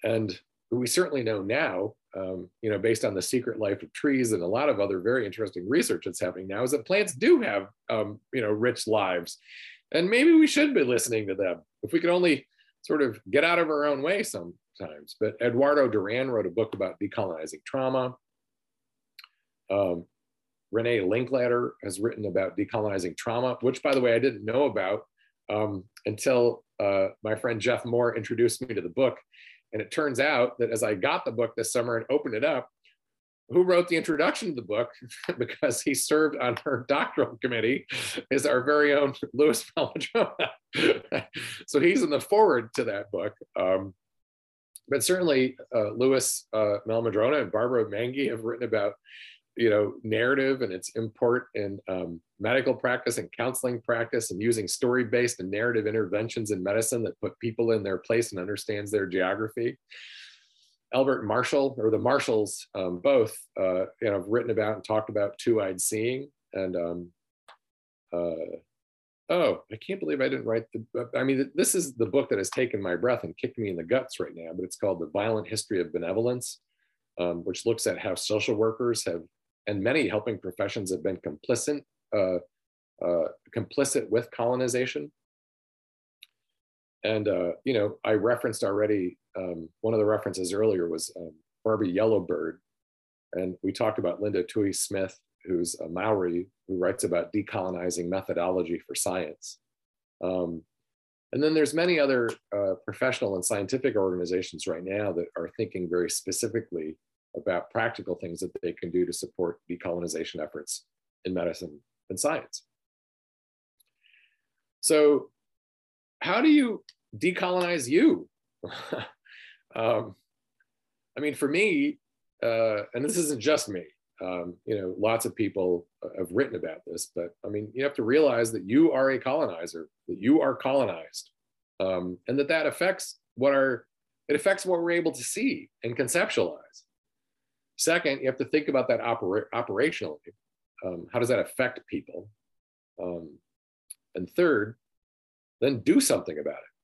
And we certainly know now, um, you know, based on the secret life of trees and a lot of other very interesting research that's happening now, is that plants do have, um, you know, rich lives. And maybe we should be listening to them if we could only sort of get out of our own way sometimes. But Eduardo Duran wrote a book about decolonizing trauma. Um, Renee Linklater has written about decolonizing trauma, which, by the way, I didn't know about um, until uh, my friend Jeff Moore introduced me to the book. And it turns out that as I got the book this summer and opened it up, who wrote the introduction to the book *laughs* because he served on her doctoral committee is our very own *laughs* Lewis Mehl-Madrona. *laughs* so he's in the forward to that book. Um, but certainly uh, Lewis uh, and Barbara Mainguy have written about, you know, narrative and its import in um, medical practice and counseling practice and using story-based and narrative interventions in medicine that put people in their place and understands their geography. Albert Marshall, or the Marshalls, um, both, uh, you know, have written about and talked about two-eyed seeing and um, uh, oh, I can't believe I didn't write the, I mean, this is the book that has taken my breath and kicked me in the guts right now, but it's called The Violent History of Benevolence, um, which looks at how social workers have, and many helping professions have been complicit, uh, uh, complicit with colonization. And, uh, you know, I referenced already, um, one of the references earlier was um, Barbie Yellowbird. And we talked about Linda Tuhiwai Smith who's a Maori who writes about decolonizing methodology for science. Um, and then there's many other uh, professional and scientific organizations right now that are thinking very specifically about practical things that they can do to support decolonization efforts in medicine and science. So how do you decolonize you? *laughs* um, I mean, for me, uh, and this isn't just me, um, you know, lots of people have written about this, but I mean, you have to realize that you are a colonizer, that you are colonized, um, and that that affects what our, it affects what we're able to see and conceptualize. Second, you have to think about that opera operationally. Um, how does that affect people? Um, and third, then do something about it.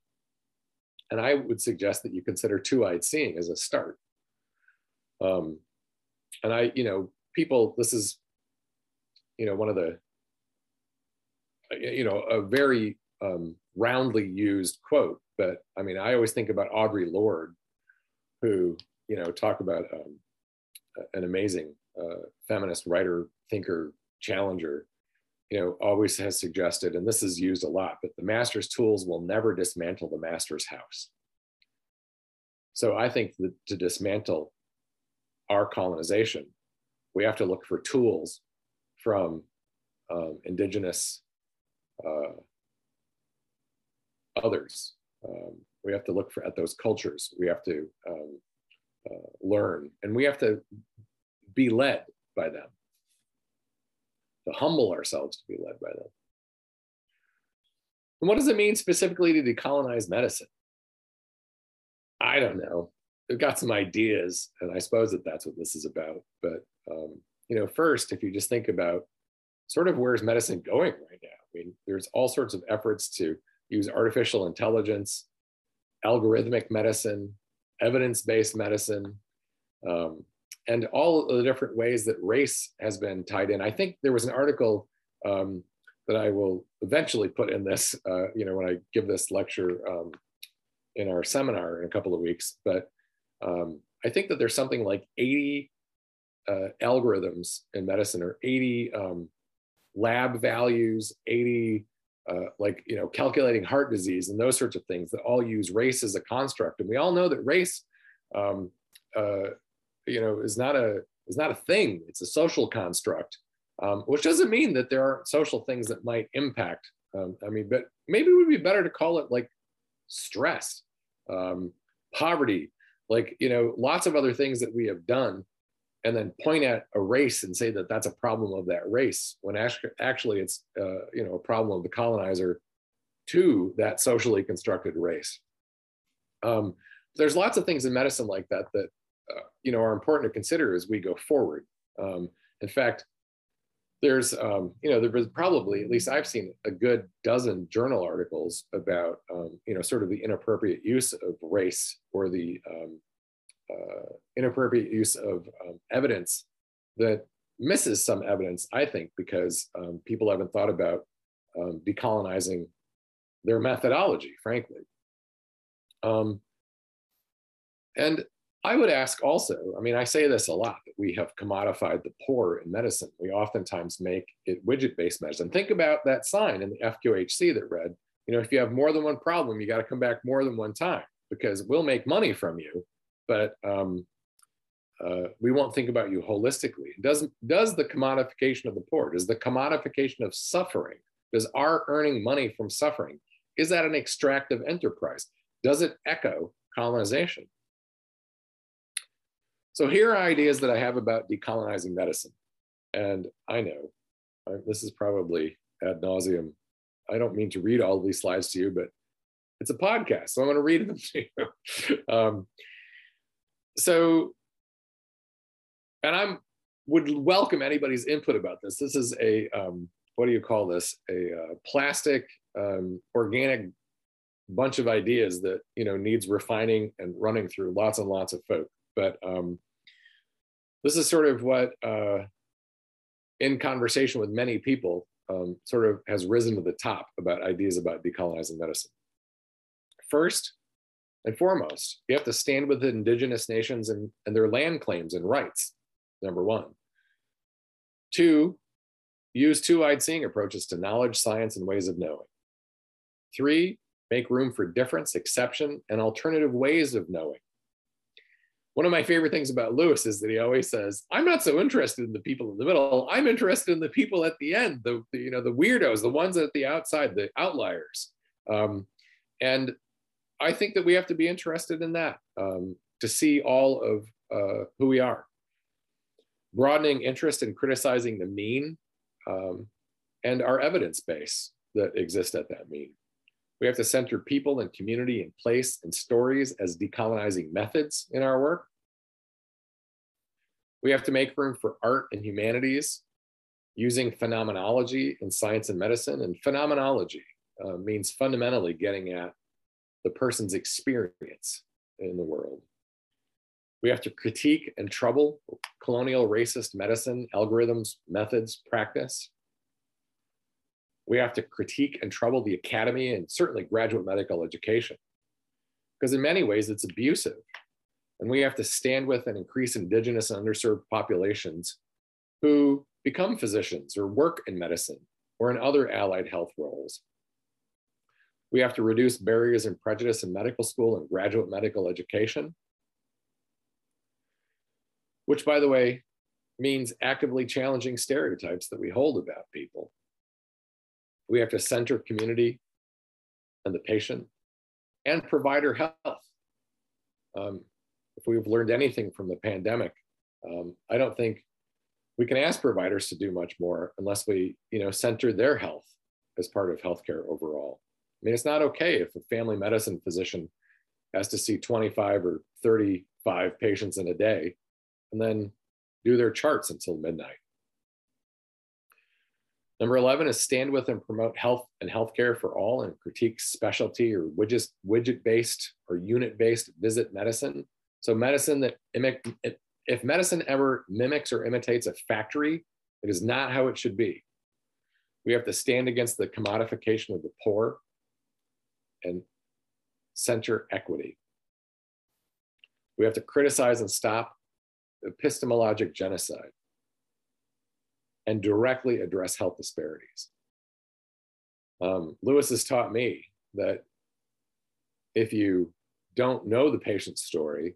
And I would suggest that you consider two-eyed seeing as a start. Um, and I, you know, people, this is, you know, one of the, you know, a very um, roundly used quote, but I mean, I always think about Audre Lorde, who, you know, talk about um, an amazing uh, feminist writer, thinker, challenger, you know, always has suggested, and this is used a lot, but the master's tools will never dismantle the master's house. So I think that to dismantle our colonization, we have to look for tools from um, indigenous uh, others. Um, we have to look for at those cultures. We have to um, uh, learn, and we have to be led by them. Humble ourselves to be led by them. And what does it mean specifically to decolonize medicine? I don't know. I've got some ideas, and I suppose that that's what this is about. But um, you know, first, if you just think about sort of where's medicine going right now, I mean, there's all sorts of efforts to use artificial intelligence, algorithmic medicine, evidence-based medicine, um, and all the different ways that race has been tied in. I think there was an article um, that I will eventually put in this, uh, you know, when I give this lecture um, in our seminar in a couple of weeks. But um, I think that there's something like 80 uh, algorithms in medicine or 80 um, lab values, 80 uh, like you know calculating heart disease and those sorts of things that all use race as a construct. And we all know that race, um, uh, you know, is not a is not a thing. It's a social construct, um, which doesn't mean that there aren't social things that might impact. Um, I mean, but maybe it would be better to call it like stress, um, poverty, like you know, lots of other things that we have done and then point at a race and say that that's a problem of that race when actually it's uh, you know a problem of the colonizer to that socially constructed race um, there's lots of things in medicine like that that uh, you know are important to consider as we go forward um, in fact there's um, you know there was probably at least i've seen a good dozen journal articles about um, you know sort of the inappropriate use of race or the um, uh, inappropriate use of um, evidence that misses some evidence, I think, because um, people haven't thought about decolonizing their methodology, frankly. And I would ask also, I mean, I say this a lot, that we have commodified the poor in medicine. We oftentimes make it widget-based medicine. Think about that sign in the FQHC that read, you know, if you have more than one problem, you got to come back more than one time because we'll make money from you but um, uh, we won't think about you holistically. Does, does the commodification of the poor, does the commodification of suffering, does our earning money from suffering, is that an extractive enterprise? Does it echo colonization? So here are ideas that I have about decolonizing medicine. And I know this is probably ad nauseum. I don't mean to read all these slides to you, but it's a podcast, so I'm going to read them *laughs* to you. um, so, and I'm would welcome anybody's input about this. This is a um, what do you call this? A uh, plastic um, organic bunch of ideas that you know needs refining and running through lots and lots of folk. But um, this is sort of what, uh, in conversation with many people, um, sort of has risen to the top about ideas about decolonizing medicine. First, and foremost, you have to stand with the indigenous nations and, and their land claims and rights, number one. Two, use two-eyed seeing approaches to knowledge, science, and ways of knowing. Three, make room for difference, exception, and alternative ways of knowing. One of my favorite things about Lewis is that he always says, I'm not so interested in the people in the middle. I'm interested in the people at the end, the, the you know, the weirdos, the ones at the outside, the outliers. Um, and I think that we have to be interested in that um, to see all of uh, who we are. Broadening interest in criticizing the mean um, and our evidence base that exists at that mean. We have to center people and community and place and stories as decolonizing methods in our work. We have to make room for art and humanities using phenomenology in science and medicine. And phenomenology uh, means fundamentally getting at the person's experience in the world. We have to critique and trouble colonial racist medicine, algorithms, methods, practice. We have to critique and trouble the academy and certainly graduate medical education, because in many ways it's abusive. And we have to stand with and increase indigenous and underserved populations who become physicians or work in medicine or in other allied health roles. We have to reduce barriers and prejudice in medical school and graduate medical education, which by the way, means actively challenging stereotypes that we hold about people. We have to center community and the patient and provider health. Um, if we've learned anything from the pandemic, um, I don't think we can ask providers to do much more unless we, you know, center their health as part of healthcare overall. I mean, it's not okay if a family medicine physician has to see 25 or 35 patients in a day and then do their charts until midnight. Number 11 is stand with and promote health and healthcare for all and critique specialty or widget, widget based or unit based visit medicine. So, medicine that if medicine ever mimics or imitates a factory, it is not how it should be. We have to stand against the commodification of the poor and center equity. We have to criticize and stop epistemologic genocide and directly address health disparities. Um, Lewis has taught me that if you don't know the patient's story,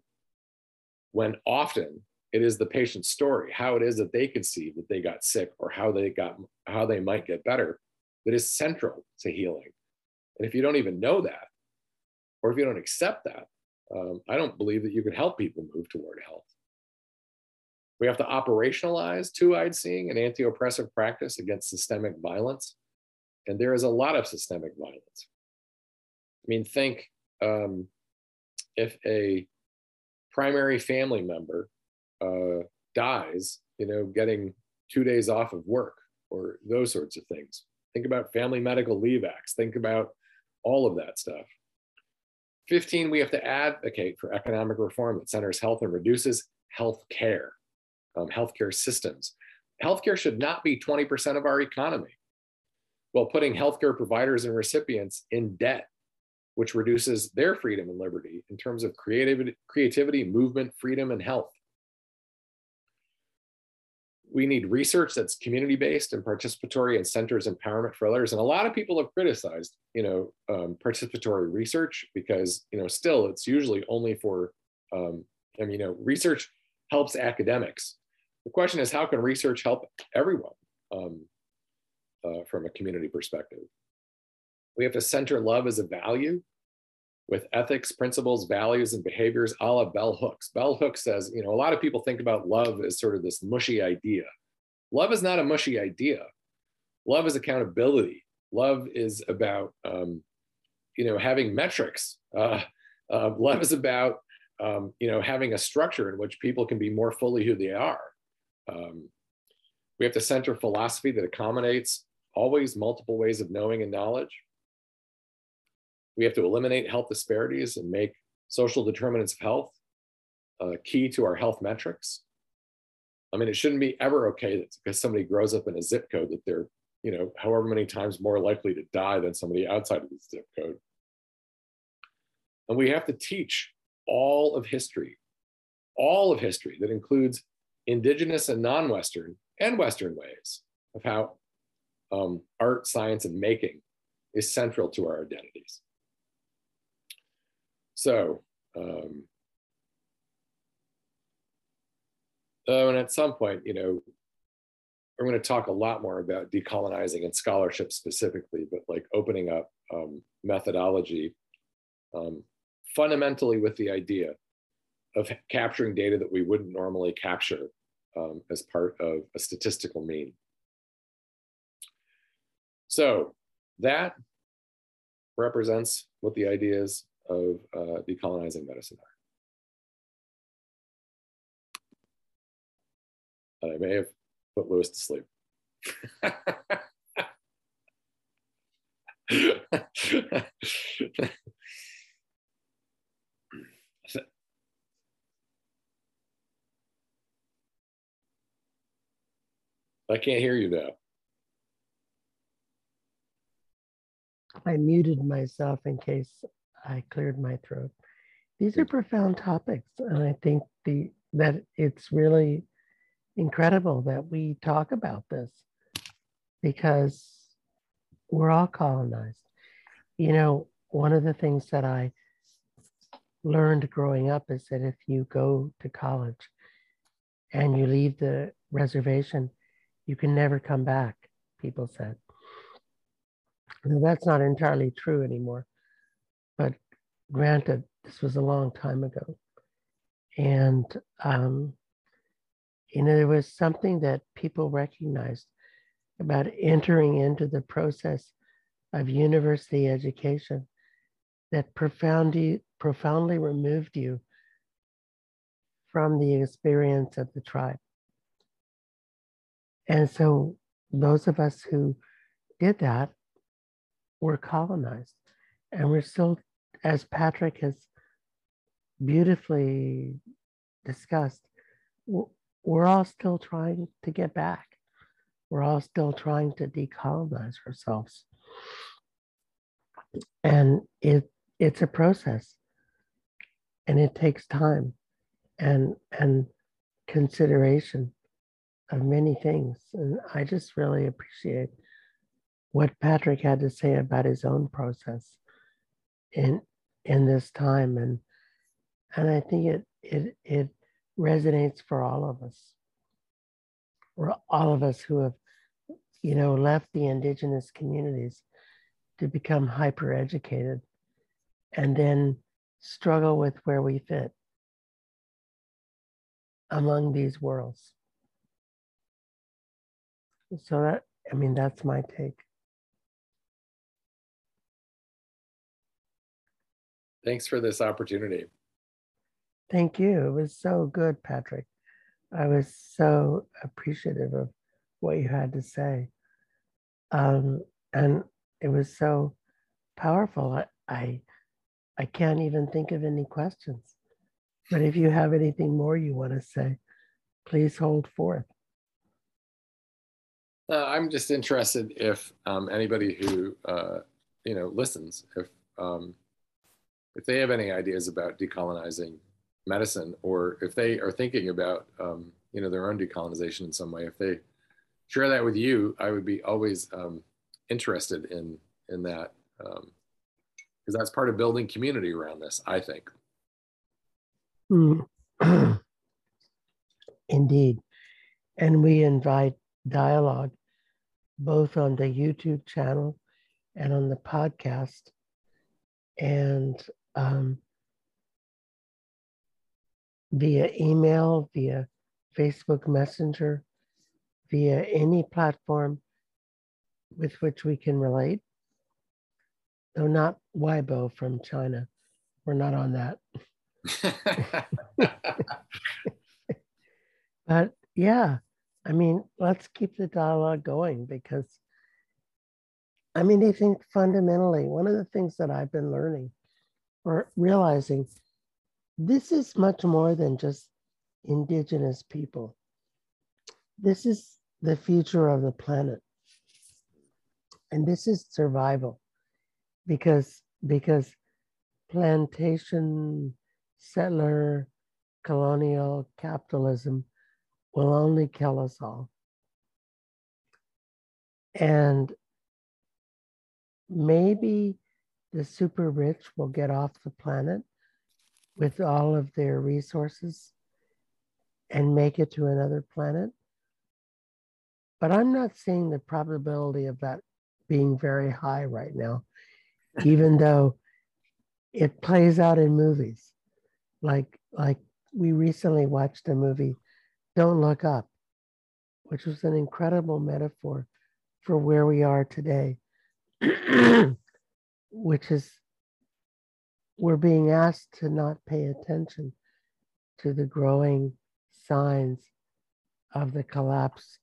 when often it is the patient's story, how it is that they conceive that they got sick or how they got how they might get better, that is central to healing. And if you don't even know that, or if you don't accept that, um, I don't believe that you can help people move toward health. We have to operationalize two-eyed seeing and anti-oppressive practice against systemic violence. And there is a lot of systemic violence. I mean, think um, if a primary family member uh, dies, you know, getting two days off of work or those sorts of things. Think about Family Medical Leave Acts. Think about all of that stuff. 15, we have to advocate for economic reform that centers health and reduces health care um, healthcare systems. Healthcare should not be 20% of our economy, while putting healthcare providers and recipients in debt, which reduces their freedom and liberty in terms of creativity, creativity movement, freedom, and health. We need research that's community-based and participatory and centers empowerment for others. And a lot of people have criticized, you know, um, participatory research because, you know, still it's usually only for, um, I mean, you know, research helps academics the question is, how can research help everyone um, uh, from a community perspective? We have to center love as a value with ethics, principles, values, and behaviors a la Bell Hooks. Bell Hooks says, you know, a lot of people think about love as sort of this mushy idea. Love is not a mushy idea. Love is accountability. Love is about, um, you know, having metrics. Uh, uh, love is about, um, you know, having a structure in which people can be more fully who they are. Um, we have to center philosophy that accommodates always multiple ways of knowing and knowledge. We have to eliminate health disparities and make social determinants of health uh, key to our health metrics. I mean, it shouldn't be ever okay that because somebody grows up in a zip code that they're, you know, however many times more likely to die than somebody outside of the zip code. And we have to teach all of history, all of history that includes indigenous and non-Western and Western ways of how um, art, science, and making is central to our identities. So, um, oh, and at some point, you know, we're going to talk a lot more about decolonizing and scholarship specifically, but like opening up um, methodology um, fundamentally with the idea of capturing data that we wouldn't normally capture um, as part of a statistical mean. So that represents what the ideas of uh, decolonizing medicine are. And I may have put Lewis to sleep. *laughs* I can't hear you now. I muted myself in case I cleared my throat. These are profound topics, and I think the that it's really incredible that we talk about this because we're all colonized. You know, one of the things that I learned growing up is that if you go to college and you leave the reservation, you can never come back, people said. Now, that's not entirely true anymore, but granted, this was a long time ago. And, um, you know, there was something that people recognized about entering into the process of university education that profoundly, profoundly removed you from the experience of the tribe. And so those of us who did that were colonized. And we're still, as Patrick has beautifully discussed, we're all still trying to get back. We're all still trying to decolonize ourselves. And it it's a process and it takes time and and consideration of many things. And I just really appreciate what Patrick had to say about his own process in in this time. And and I think it it it resonates for all of us. For all of us who have, you know, left the indigenous communities to become hyper educated and then struggle with where we fit among these worlds. So that, I mean, that's my take. Thanks for this opportunity. Thank you. It was so good, Patrick. I was so appreciative of what you had to say. Um, and it was so powerful. I, I, I can't even think of any questions. But if you have anything more you want to say, please hold forth. Uh, I'm just interested if um, anybody who uh, you know listens, if um, if they have any ideas about decolonizing medicine, or if they are thinking about um, you know their own decolonization in some way, if they share that with you, I would be always um, interested in in that because um, that's part of building community around this. I think. Mm. *clears throat* Indeed, and we invite dialogue both on the YouTube channel and on the podcast. And um, via email, via Facebook Messenger, via any platform with which we can relate. Though not Weibo from China. We're not on that. *laughs* *laughs* but yeah, I mean, let's keep the dialogue going because I mean, I think fundamentally, one of the things that I've been learning or realizing this is much more than just indigenous people. This is the future of the planet. And this is survival because because plantation settler colonial capitalism will only kill us all. And maybe the super rich will get off the planet with all of their resources and make it to another planet. But I'm not seeing the probability of that being very high right now, even *laughs* though it plays out in movies. Like like we recently watched a movie don't Look Up, which was an incredible metaphor for where we are today, *clears throat* which is we're being asked to not pay attention to the growing signs of the collapse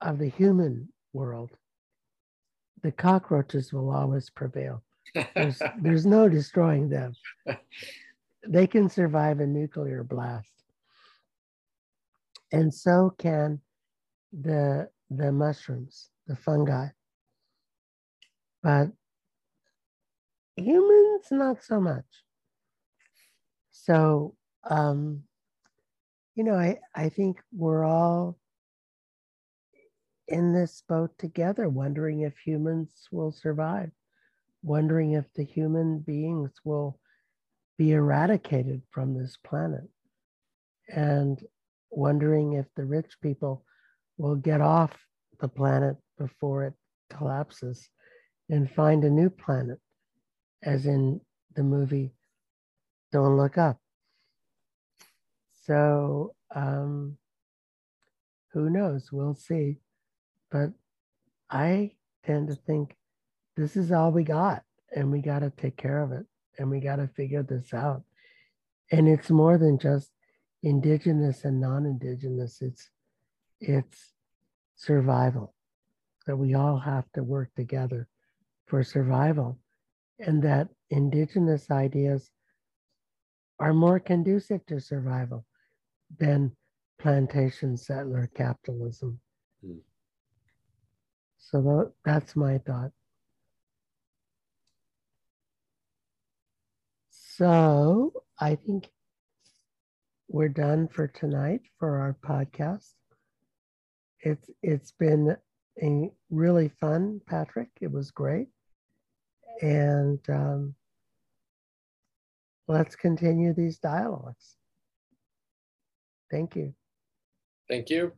of the human world. The cockroaches will always prevail. There's, *laughs* there's no destroying them. They can survive a nuclear blast and so can the the mushrooms, the fungi. But humans, not so much. So, um, you know, I, I think we're all in this boat together, wondering if humans will survive, wondering if the human beings will be eradicated from this planet. And wondering if the rich people will get off the planet before it collapses and find a new planet, as in the movie Don't Look Up. So, um, who knows? We'll see. But I tend to think this is all we got, and we got to take care of it, and we got to figure this out. And it's more than just indigenous and non-indigenous it's it's survival, that we all have to work together for survival, and that indigenous ideas are more conducive to survival than plantation settler capitalism. Mm. So that's my thought. So I think we're done for tonight for our podcast. It's it's been a really fun, Patrick. It was great, and um, let's continue these dialogues. Thank you. Thank you.